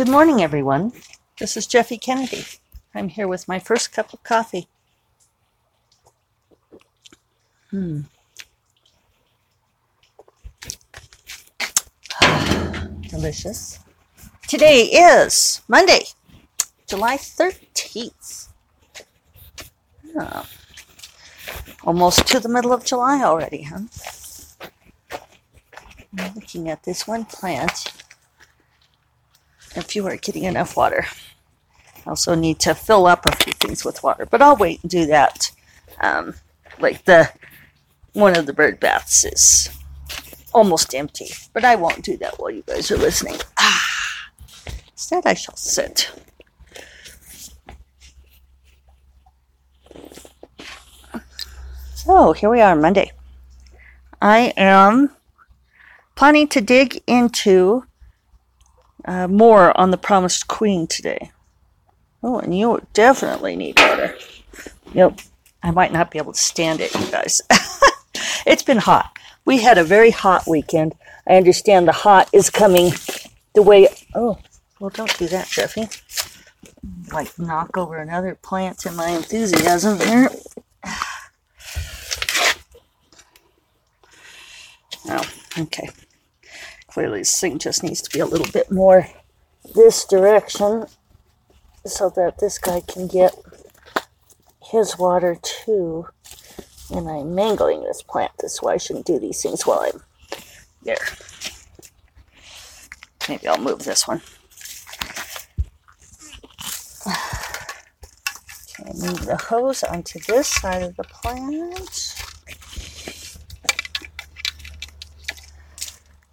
Good morning, everyone. This is Jeffe Kennedy. I'm here with my first cup of coffee. Hmm. Delicious. Today is Monday, July 13th. Oh. Almost to the middle of July already, huh? I'm looking at this one plant. If you are getting enough water. I also need to fill up a few things with water, but I'll wait and do that. Um, like the one of the bird baths is almost empty, but I won't do that while you guys are listening. Ah, instead, I shall sit. So here we are, Monday. I am planning to dig into uh, more on the Promised Queen today. Oh, and you definitely need water. Yep, I might not be able to stand it, you guys. it's been hot. We had a very hot weekend. I understand the hot is coming the way. Oh, well, don't do that, Jeffe. Like knock over another plant in my enthusiasm here. Oh, okay. Clearly, this thing just needs to be a little bit more this direction so that this guy can get his water too. And I'm mangling this plant. That's why I shouldn't do these things while I'm there. Maybe I'll move this one. Okay, move the hose onto this side of the plant.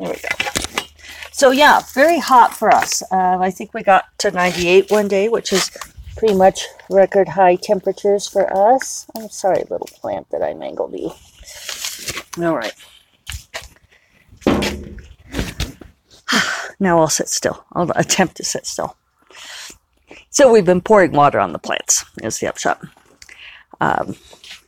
There we go. So yeah, very hot for us. Uh, I think we got to 98 one day, which is pretty much record high temperatures for us. I'm sorry, little plant that I mangled you. All right. Now I'll sit still. I'll attempt to sit still. So we've been pouring water on the plants. Is the upshot. Um,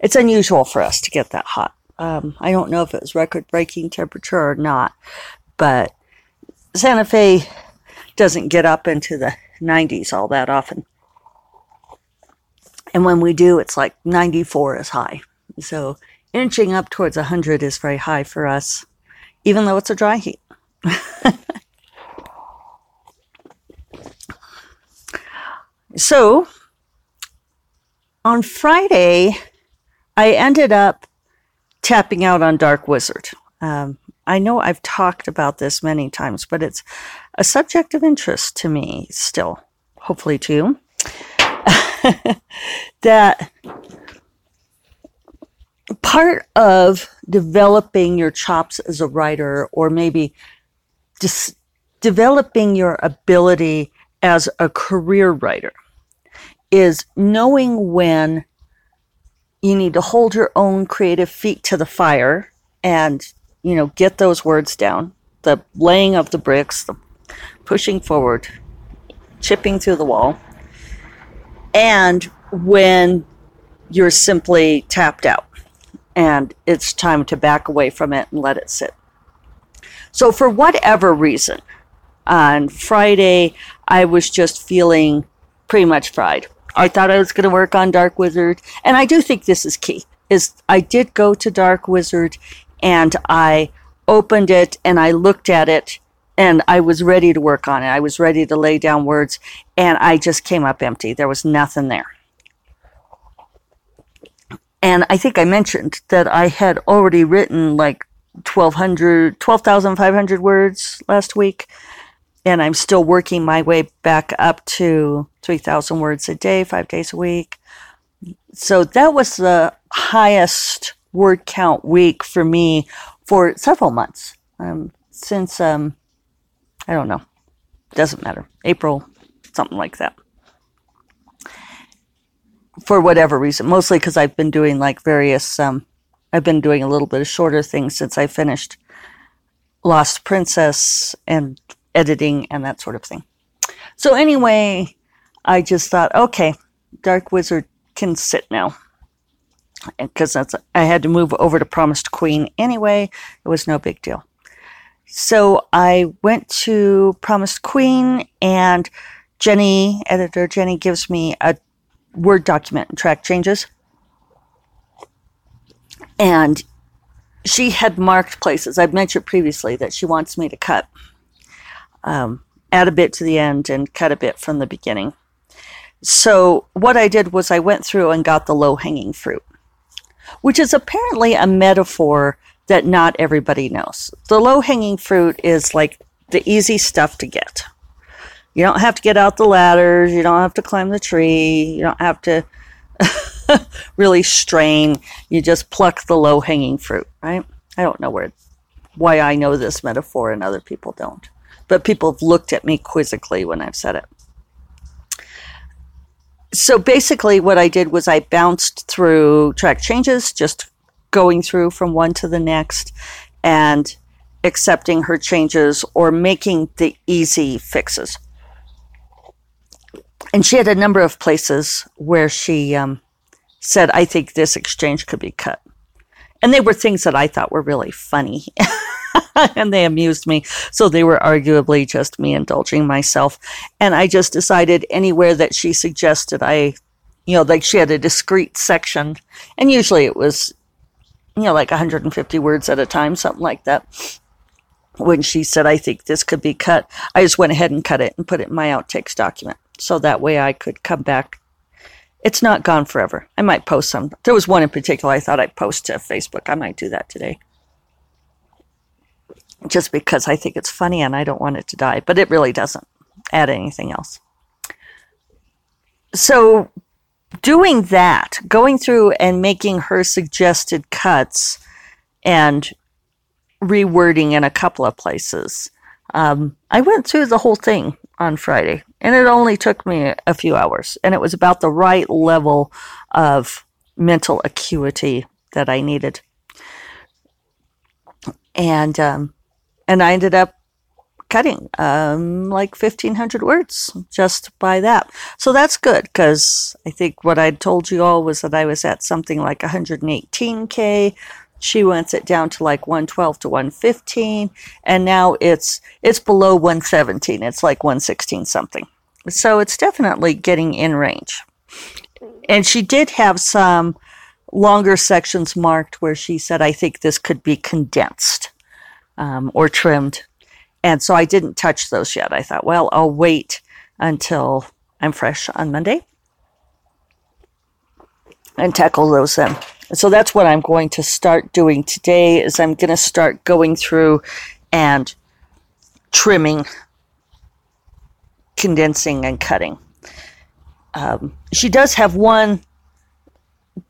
it's unusual for us to get that hot. Um, I don't know if it was record breaking temperature or not, but Santa Fe doesn't get up into the 90s all that often. And when we do, it's like 94 is high. So inching up towards 100 is very high for us, even though it's a dry heat. so on Friday, I ended up tapping out on Dark Wizard. Um, I know I've talked about this many times, but it's a subject of interest to me still, hopefully to you. that part of developing your chops as a writer, or maybe just developing your ability as a career writer, is knowing when you need to hold your own creative feet to the fire and you know get those words down. The laying of the bricks the pushing forward chipping through the wall. And when you're simply tapped out and it's time to back away from it and let it sit. So for whatever reason on friday i was just feeling pretty much fried I thought I was going to work on Dark Wizard, and I do think this is key. Is I did go to Dark Wizard, and I opened it and I looked at it, and I was ready to work on it. I was ready to lay down words, and I just came up empty. There was nothing there. And I think I mentioned that I had already written like 1,200, 12,500 words last week and I'm still working my way back up to 3,000 words a day, five days a week. So that was the highest word count week for me for several months. Um, since, um, I don't know, doesn't matter, April, something like that. For whatever reason, mostly because I've been doing like various, um, I've been doing a little bit of shorter things since I finished Lost Princess and editing and that sort of thing. So anyway, I just thought, okay, Dark Wizard can sit now. Because that's I had to move over to Promised Queen anyway. It was no big deal. So I went to Promised Queen, and Jenny, editor Jenny, gives me a Word document and track changes. And she had marked places. I've mentioned previously that she wants me to cut, um, add a bit to the end and cut a bit from the beginning. So what I did was I went through and got the low hanging fruit, which is apparently a metaphor that not everybody knows. The low hanging fruit is like the easy stuff to get. You don't have to get out the ladders. You don't have to climb the tree. You don't have to really strain. You just pluck the low hanging fruit, right? I don't know where, why I know this metaphor and other people don't. But people have looked at me quizzically when I've said it. So basically, what I did was I bounced through track changes, just going through from one to the next and accepting her changes or making the easy fixes. And she had a number of places where she um, said, I think this exchange could be cut. And they were things that I thought were really funny. and they amused me. So they were arguably just me indulging myself. And I just decided anywhere that she suggested, I, you know, like she had a discrete section. And usually it was, you know, like 150 words at a time, something like that. When she said, I think this could be cut, I just went ahead and cut it and put it in my outtakes document. So that way I could come back it's not gone forever. I might post some. There was one in particular I thought I'd post to Facebook. I might do that today. Just because I think it's funny and I don't want it to die, but it really doesn't add anything else. So, doing that, going through and making her suggested cuts and rewording in a couple of places, um, I went through the whole thing on Friday and it only took me a few hours. And it was about the right level of mental acuity that I needed. And, um, and I ended up cutting um, like 1500 words just by that. So that's good because I think what I'd told you all was that I was at something like 118K. She wants it down to like 112 to 115 and now it's it's below 117. It's like 116 something. So it's definitely getting in range. And she did have some longer sections marked where she said, I think this could be condensed um, or trimmed. And so I didn't touch those yet. I thought, well, I'll wait until I'm fresh on Monday and tackle those then. So that's what I'm going to start doing today is I'm going to start going through and trimming condensing and cutting. Um, she does have one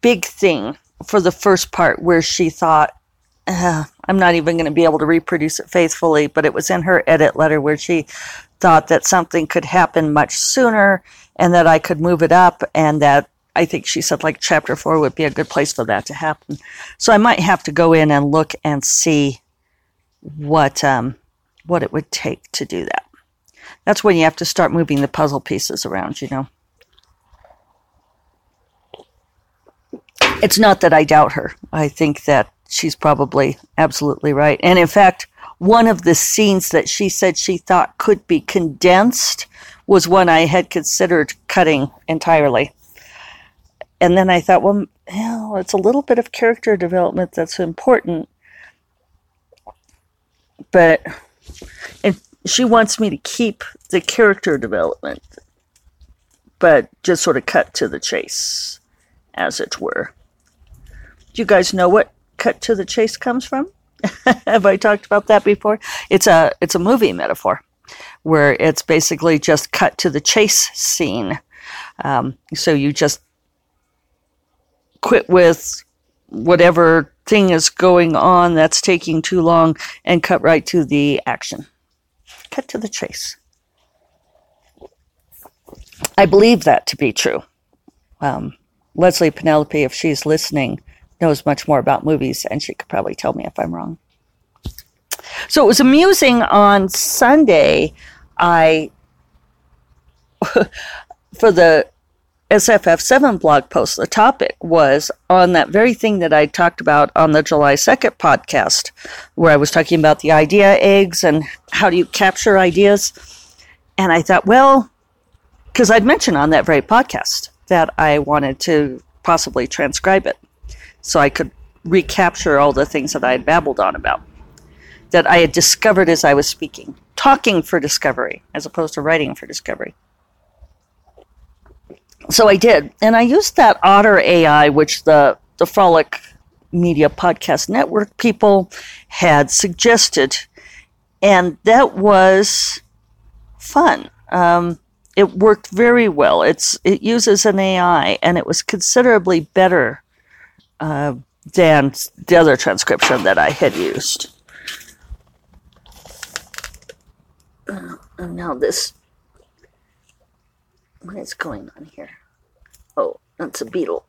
big thing for the first part where she thought, uh, I'm not even going to be able to reproduce it faithfully, but it was in her edit letter where she thought that something could happen much sooner and that I could move it up and that I think she said like chapter four would be a good place for that to happen. So I might have to go in and look and see what um, what it would take to do that. That's when you have to start moving the puzzle pieces around, you know. It's not that I doubt her. I think that she's probably absolutely right. And in fact, one of the scenes that she said she thought could be condensed was one I had considered cutting entirely. And then I thought, well, it's a little bit of character development that's important. But it, she wants me to keep the character development, but just sort of cut to the chase, as it were. Do you guys know what cut to the chase comes from? Have I talked about that before? It's a it's a movie metaphor where it's basically just cut to the chase scene. Um, so you just quit with whatever thing is going on that's taking too long and cut right to the action cut to the chase. I believe that to be true. Um, Leslie Penelope, if she's listening, knows much more about movies, and she could probably tell me if I'm wrong. So it was amusing on Sunday. I, for the SFF7 blog post, the topic was on that very thing that I talked about on the July 2nd podcast, where I was talking about the idea eggs and how do you capture ideas. And I thought, well, because I'd mentioned on that very podcast that I wanted to possibly transcribe it so I could recapture all the things that I had babbled on about, that I had discovered as I was speaking, talking for discovery as opposed to writing for discovery. So I did, and I used that Otter AI, which the the Frolic Media Podcast Network people had suggested, and that was fun. Um, it worked very well. It's it uses an AI, and it was considerably better uh, than the other transcription that I had used. Uh, and now this, what is going on here? Oh, that's a beetle.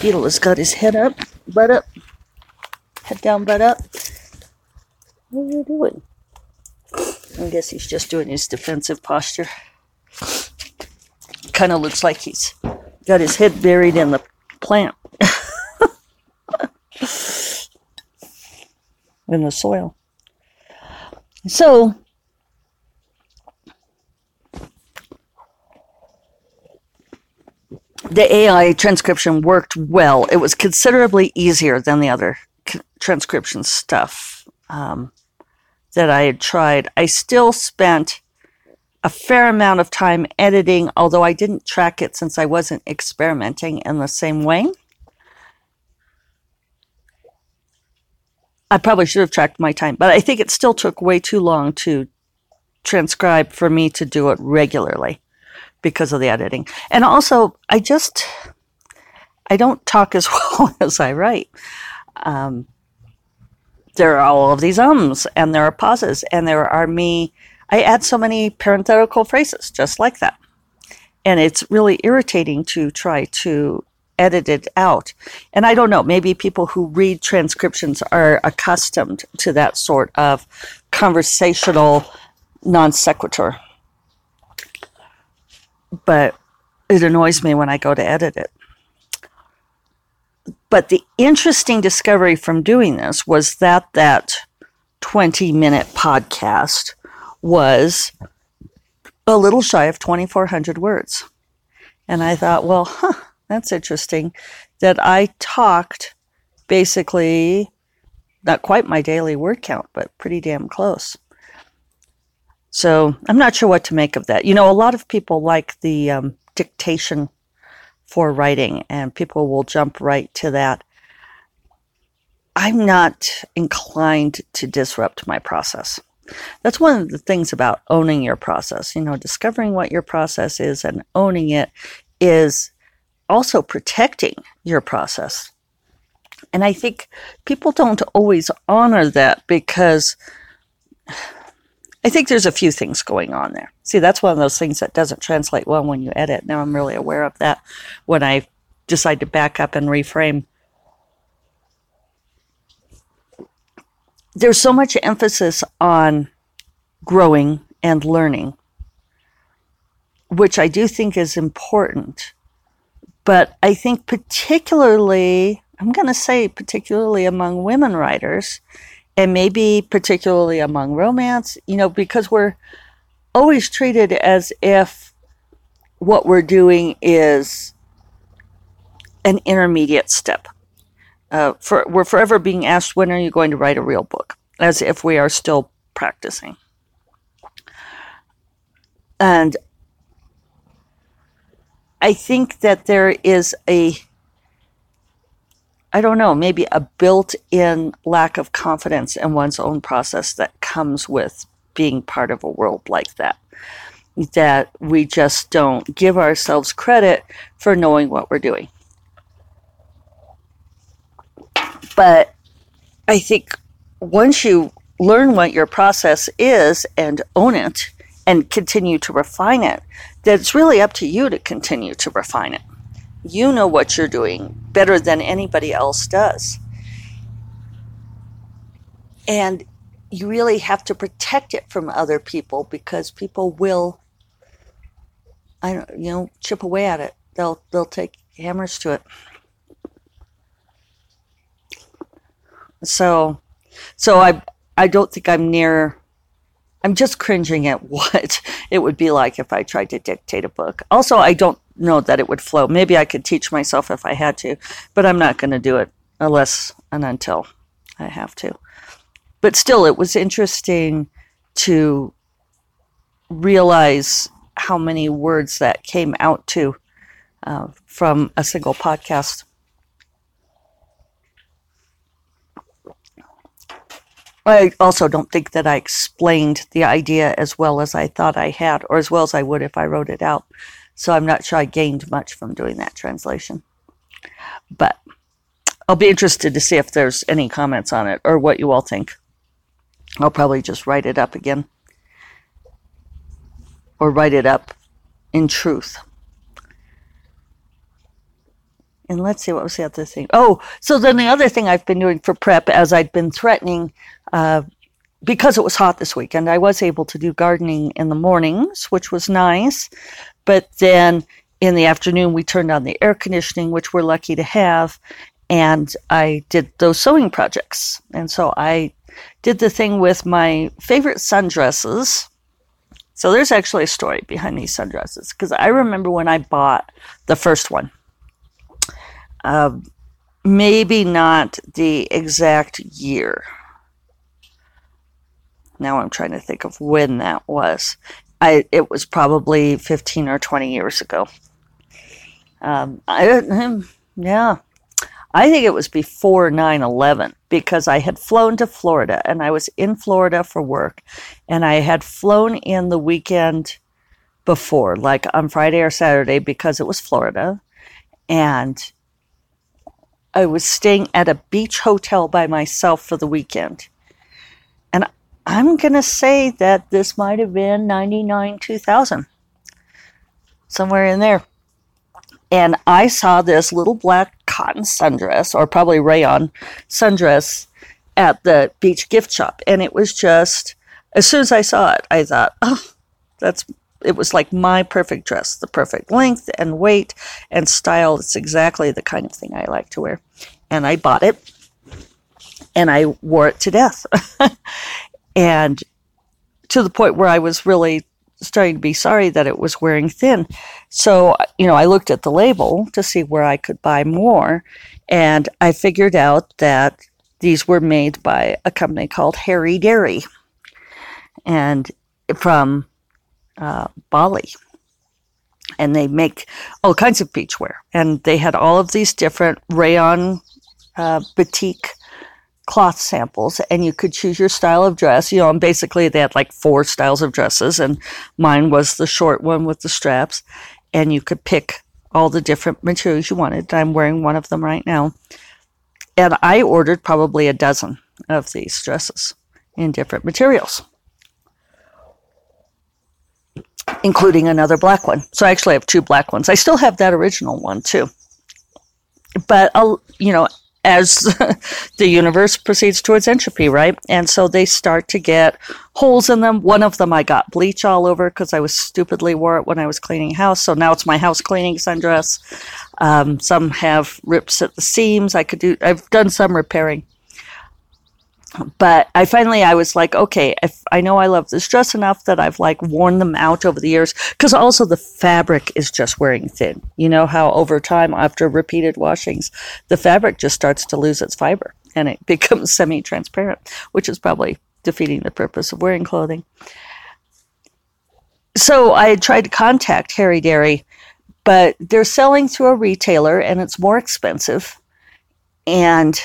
Beetle has got his head up, butt up, head down, butt up. What are you doing? I guess he's just doing his defensive posture. Kind of looks like he's got his head buried in the plant. In the soil. So, the AI transcription worked well. It was considerably easier than the other transcription stuff um, that I had tried. I still spent a fair amount of time editing, although I didn't track it since I wasn't experimenting in the same way. I probably should have tracked my time, but I think it still took way too long to transcribe for me to do it regularly because of the editing. And also, I just I don't talk as well as I write. Um, there are all of these ums and there are pauses and there are me. I add so many parenthetical phrases just like that. And it's really irritating to try to edited out. And I don't know, maybe people who read transcriptions are accustomed to that sort of conversational non sequitur. But it annoys me when I go to edit it. But the interesting discovery from doing this was that that 20 minute podcast was a little shy of 2,400 words. And I thought, well, huh, that's interesting. That I talked basically not quite my daily word count, but pretty damn close. So I'm not sure what to make of that. You know, a lot of people like the um, dictation for writing, and people will jump right to that. I'm not inclined to disrupt my process. That's one of the things about owning your process. You know, discovering what your process is and owning it is also protecting your process. And I think people don't always honor that because I think there's a few things going on there. See, that's one of those things that doesn't translate well when you edit. Now I'm really aware of that when I decide to back up and reframe. There's so much emphasis on growing and learning, which I do think is important. But I think, particularly, I'm going to say, particularly among women writers, and maybe particularly among romance, you know, because we're always treated as if what we're doing is an intermediate step. Uh, for, we're forever being asked, when are you going to write a real book? As if we are still practicing. And I think that there is a, I don't know, maybe a built in lack of confidence in one's own process that comes with being part of a world like that. That we just don't give ourselves credit for knowing what we're doing. But I think once you learn what your process is and own it and continue to refine it, that it's really up to you to continue to refine it. You know what you're doing better than anybody else does. And you really have to protect it from other people because people will I don't, you know, chip away at it they'll they'll take hammers to it. So, so I I don't think I'm near. I'm just cringing at what it would be like if I tried to dictate a book. Also, I don't know that it would flow. Maybe I could teach myself if I had to, but I'm not going to do it unless and until I have to. But still, it was interesting to realize how many words that came out to uh, from a single podcast. I also don't think that I explained the idea as well as I thought I had, or as well as I would if I wrote it out. So I'm not sure I gained much from doing that translation. But I'll be interested to see if there's any comments on it or what you all think. I'll probably just write it up again. Or write it up in truth. And let's see, what was the other thing? Oh, so then the other thing I've been doing for prep, as I'd been threatening, uh, because it was hot this weekend, I was able to do gardening in the mornings, which was nice. But then in the afternoon, we turned on the air conditioning, which we're lucky to have. And I did those sewing projects. And so I did the thing with my favorite sundresses. So there's actually a story behind these sundresses because I remember when I bought the first one uh, maybe not the exact year. Now I'm trying to think of when that was. I it was probably 15 or 20 years ago. Um, I yeah, I think it was before 9/11 because I had flown to Florida and I was in Florida for work, and I had flown in the weekend before, like on Friday or Saturday, because it was Florida, and I was staying at a beach hotel by myself for the weekend. I'm going to say that this might have been 99, 2000, somewhere in there. And I saw this little black cotton sundress, or probably rayon sundress, at the beach gift shop. And it was just, as soon as I saw it, I thought, oh, that's it was like my perfect dress, the perfect length and weight and style. It's exactly the kind of thing I like to wear. And I bought it and I wore it to death. and to the point where I was really starting to be sorry that it was wearing thin. So, you know, I looked at the label to see where I could buy more. And I figured out that these were made by a company called Harry Dairy. And from uh, Bali. And they make all kinds of beachwear. And they had all of these different rayon uh, batik cloth samples and you could choose your style of dress you know and basically they had like four styles of dresses and mine was the short one with the straps and you could pick all the different materials you wanted i'm wearing one of them right now and i ordered probably a dozen of these dresses in different materials including another black one. So I actually have two black ones. I still have that original one too. But I'll, you know, as the universe proceeds towards entropy, right? And so they start to get holes in them. One of them I got bleach all over because I was stupidly wore it when I was cleaning house. So now it's my house cleaning sundress. Um, some have rips at the seams. I could do. I've done some repairing but I finally I was like, okay, if I know I love this dress enough that I've like worn them out over the years, because also the fabric is just wearing thin. You know how over time, after repeated washings, the fabric just starts to lose its fiber and it becomes semi-transparent, which is probably defeating the purpose of wearing clothing. So I tried to contact Harry Dairy, but they're selling through a retailer and it's more expensive. And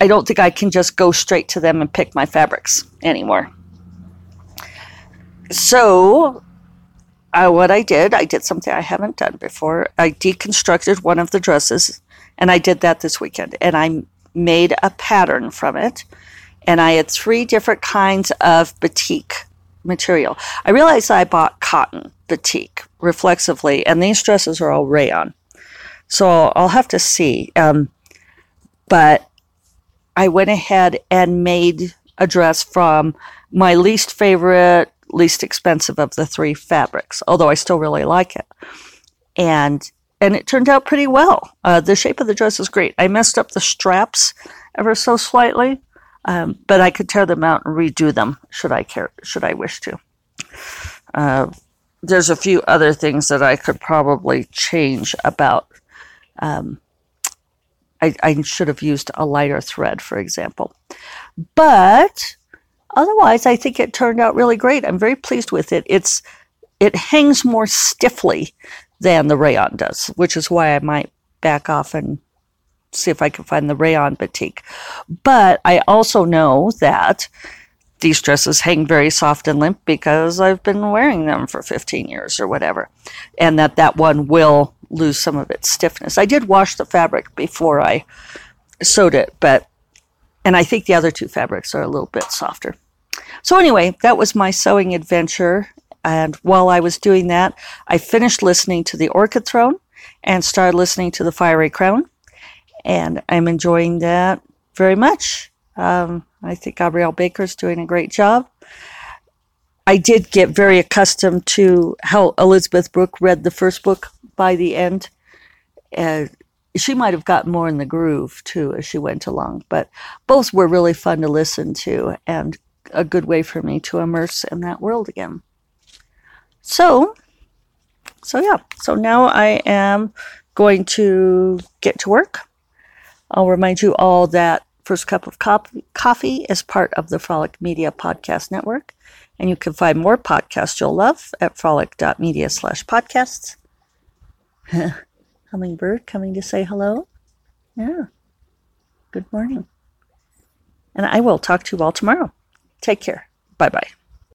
I don't think I can just go straight to them and pick my fabrics anymore. So, uh, what I did, I did something I haven't done before. I deconstructed one of the dresses, and I did that this weekend. And I made a pattern from it, and I had three different kinds of batik material. I realized I bought cotton batik reflexively, and these dresses are all rayon. So I'll have to see. Um, but I went ahead and made a dress from my least favorite, least expensive of the three fabrics, although I still really like it. and and it turned out pretty well. Uh, the shape of the dress is great. I messed up the straps ever so slightly, um, but I could tear them out and redo them should I care should I wish to. Uh, there's a few other things that I could probably change about. Um, I, I should have used a lighter thread, for example. But otherwise, I think it turned out really great. I'm very pleased with it. It's it hangs more stiffly than the rayon does, which is why I might back off and see if I can find the rayon batik. But I also know that these dresses hang very soft and limp because I've been wearing them for 15 years or whatever, and that that one will lose some of its stiffness. I did wash the fabric before I sewed it, but and I think the other two fabrics are a little bit softer. So anyway, that was my sewing adventure. And while I was doing that, I finished listening to the Orchid Throne and started listening to the Fiery Crown. And I'm enjoying that very much. Um, I think Gabrielle Baker's doing a great job. I did get very accustomed to how Elizabeth Brooke read the first book by the end. Uh, she might have gotten more in the groove too as she went along, but both were really fun to listen to and a good way for me to immerse in that world again. So, so yeah, so now I am going to get to work. I'll remind you all that First Cup of Coffee is part of the Frolic Media Podcast Network, and you can find more podcasts you'll love at frolic.media slash podcasts. Hummingbird coming to say hello. Yeah. Good morning. And I will talk to you all tomorrow. Take care. Bye bye.